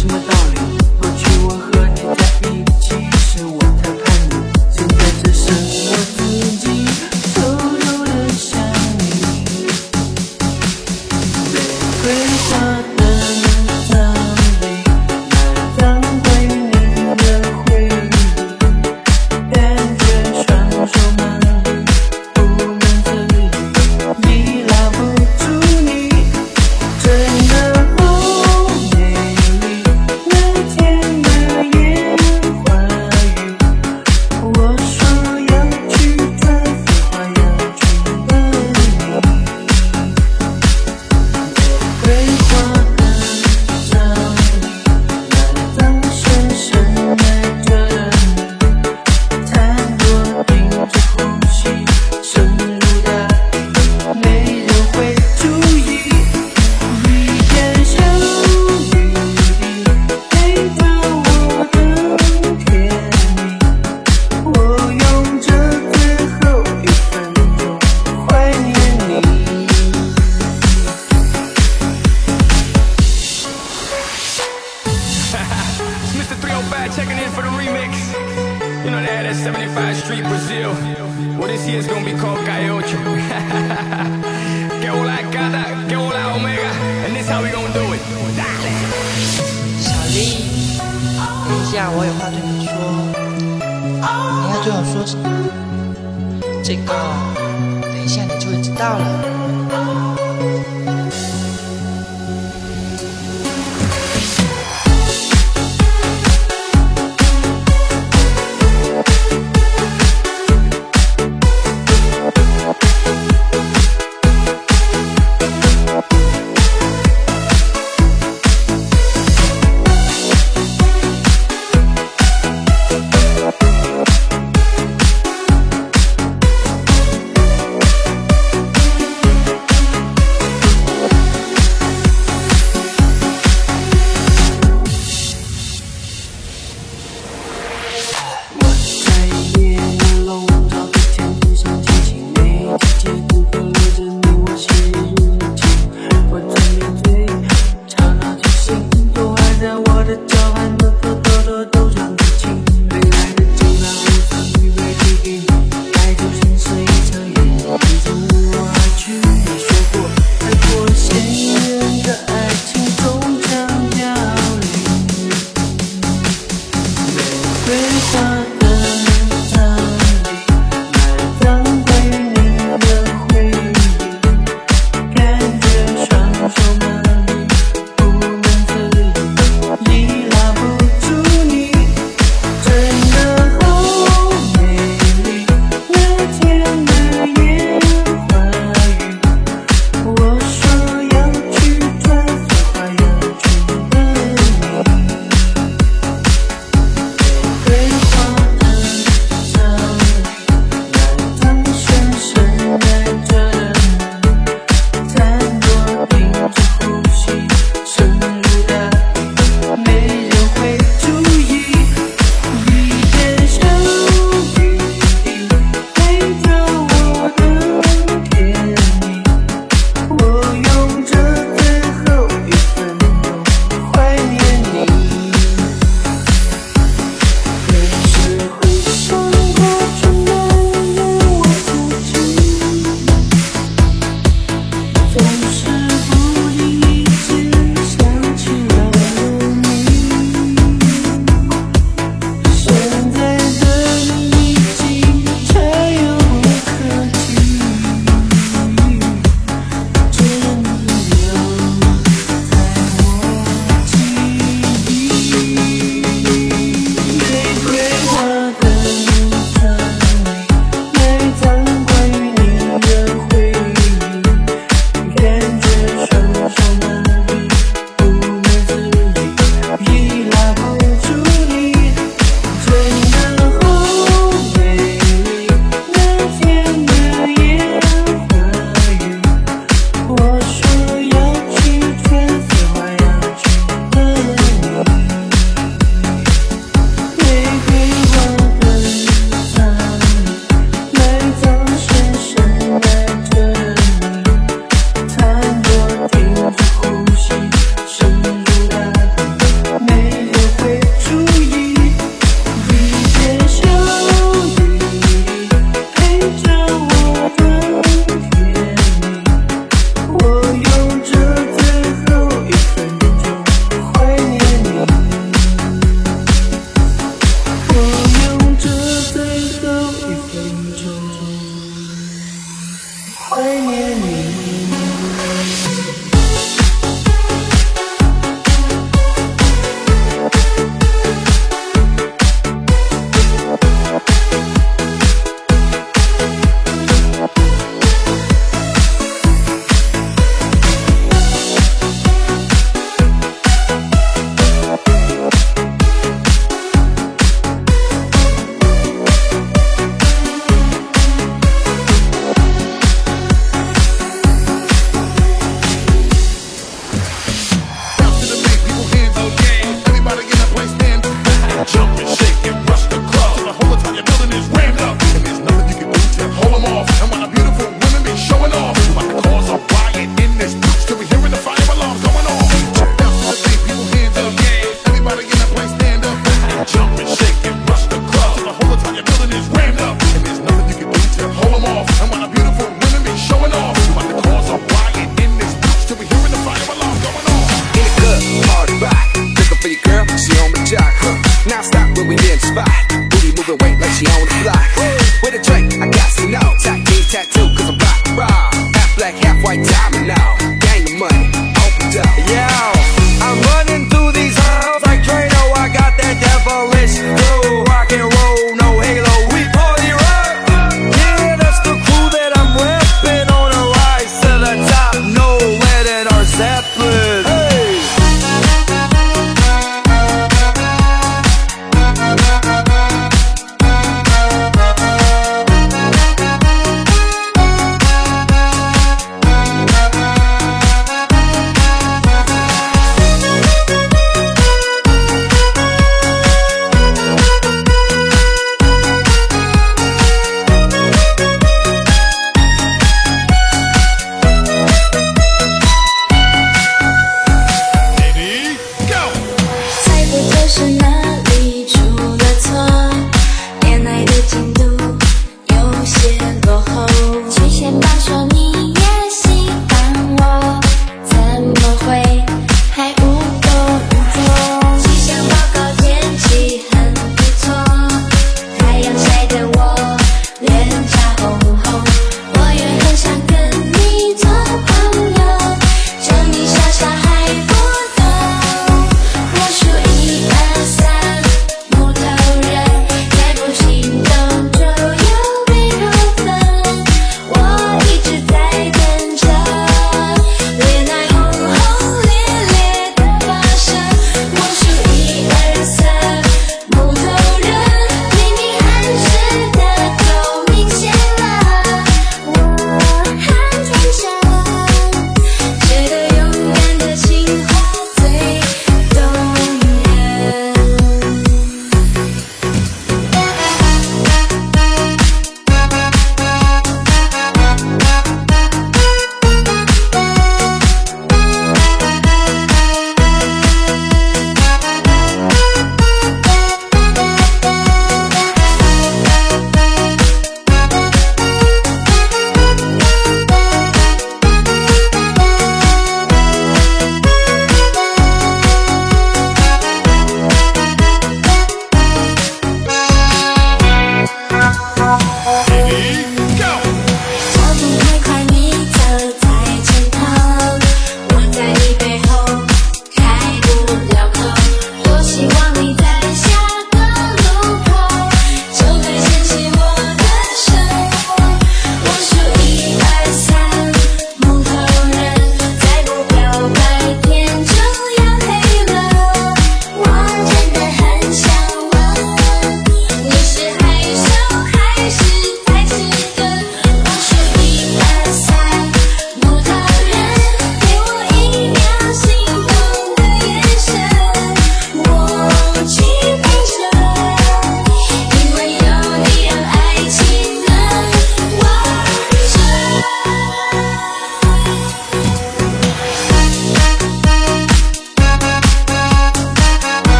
judgment.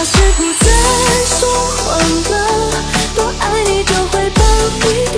那些不再说谎了，多爱你就会多一点。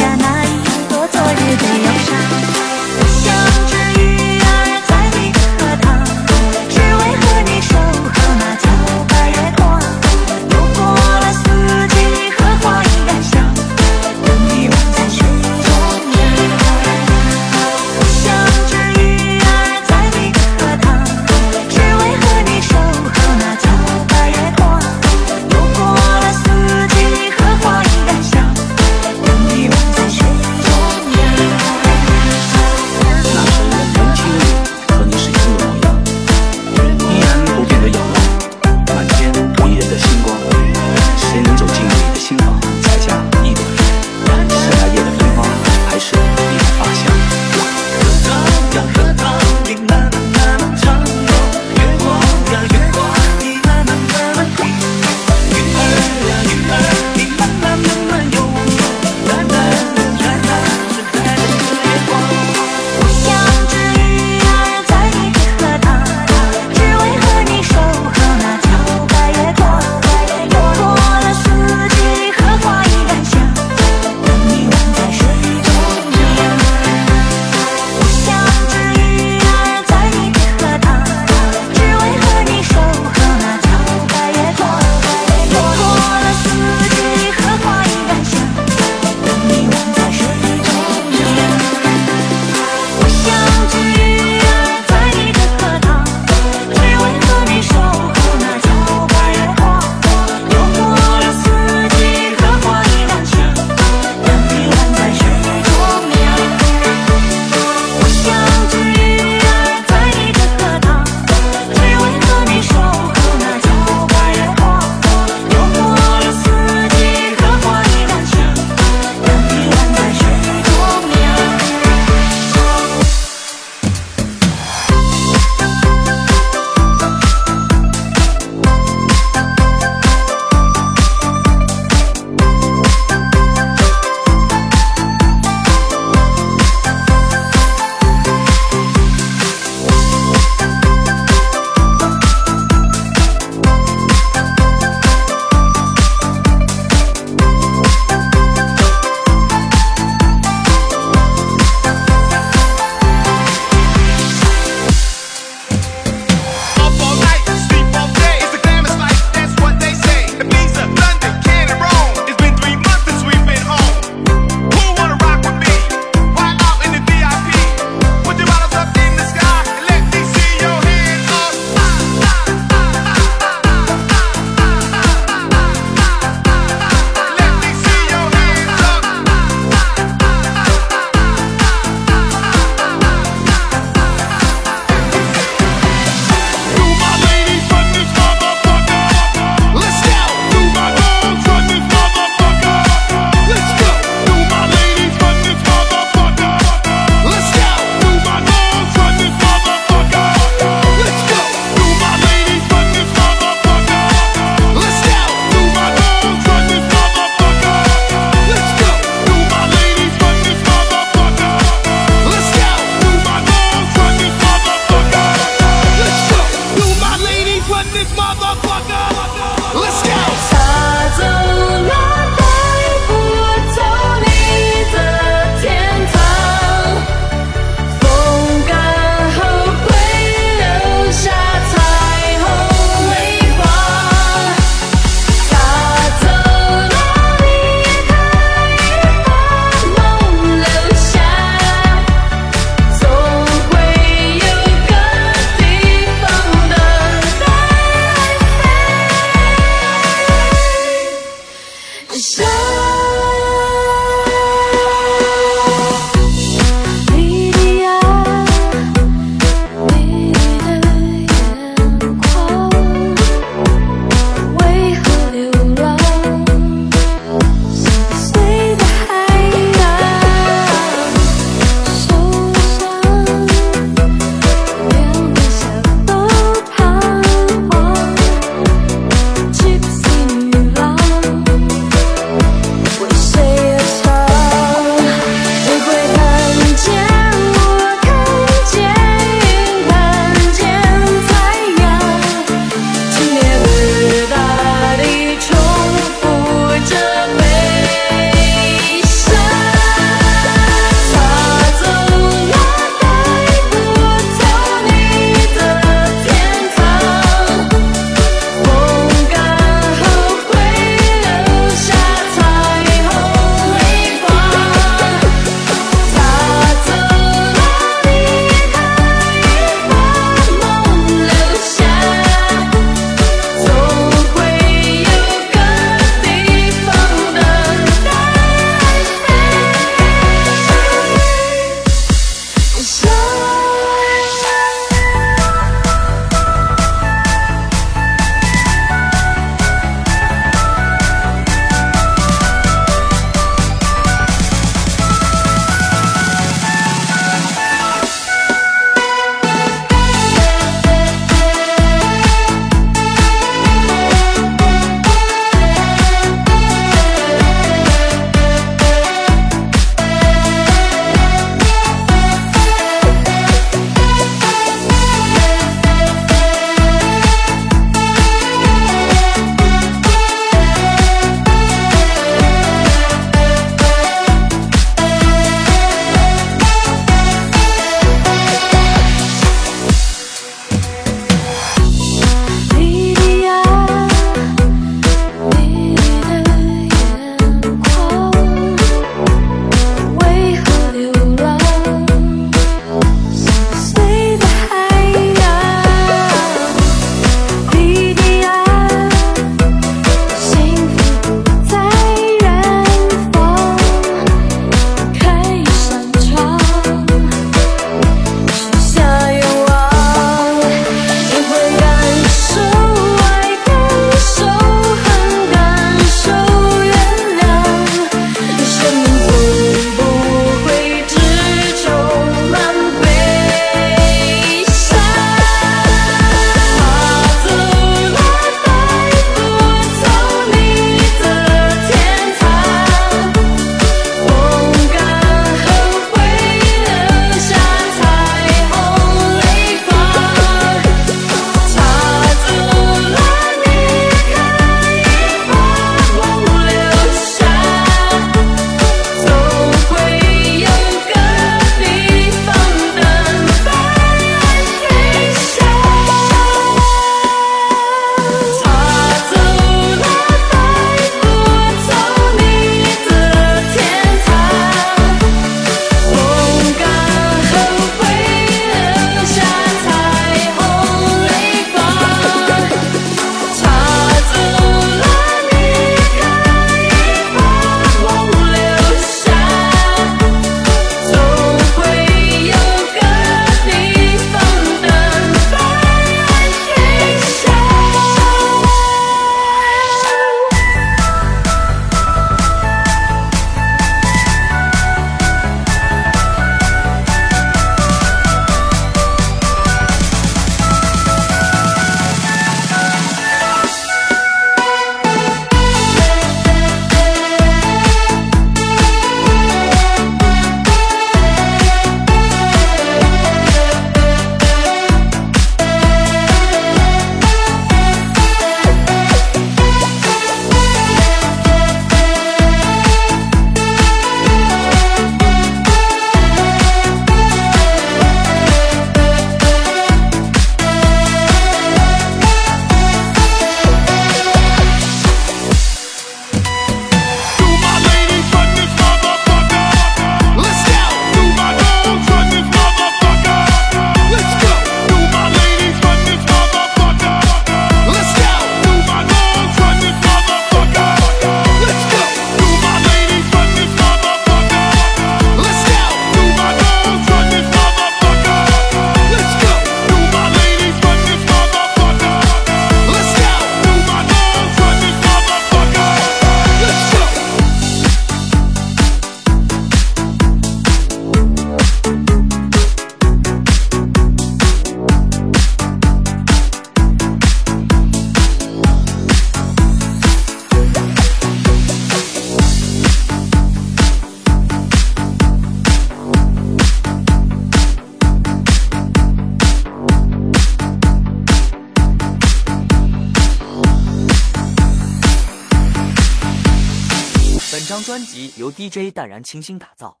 DJ 淡然倾心打造。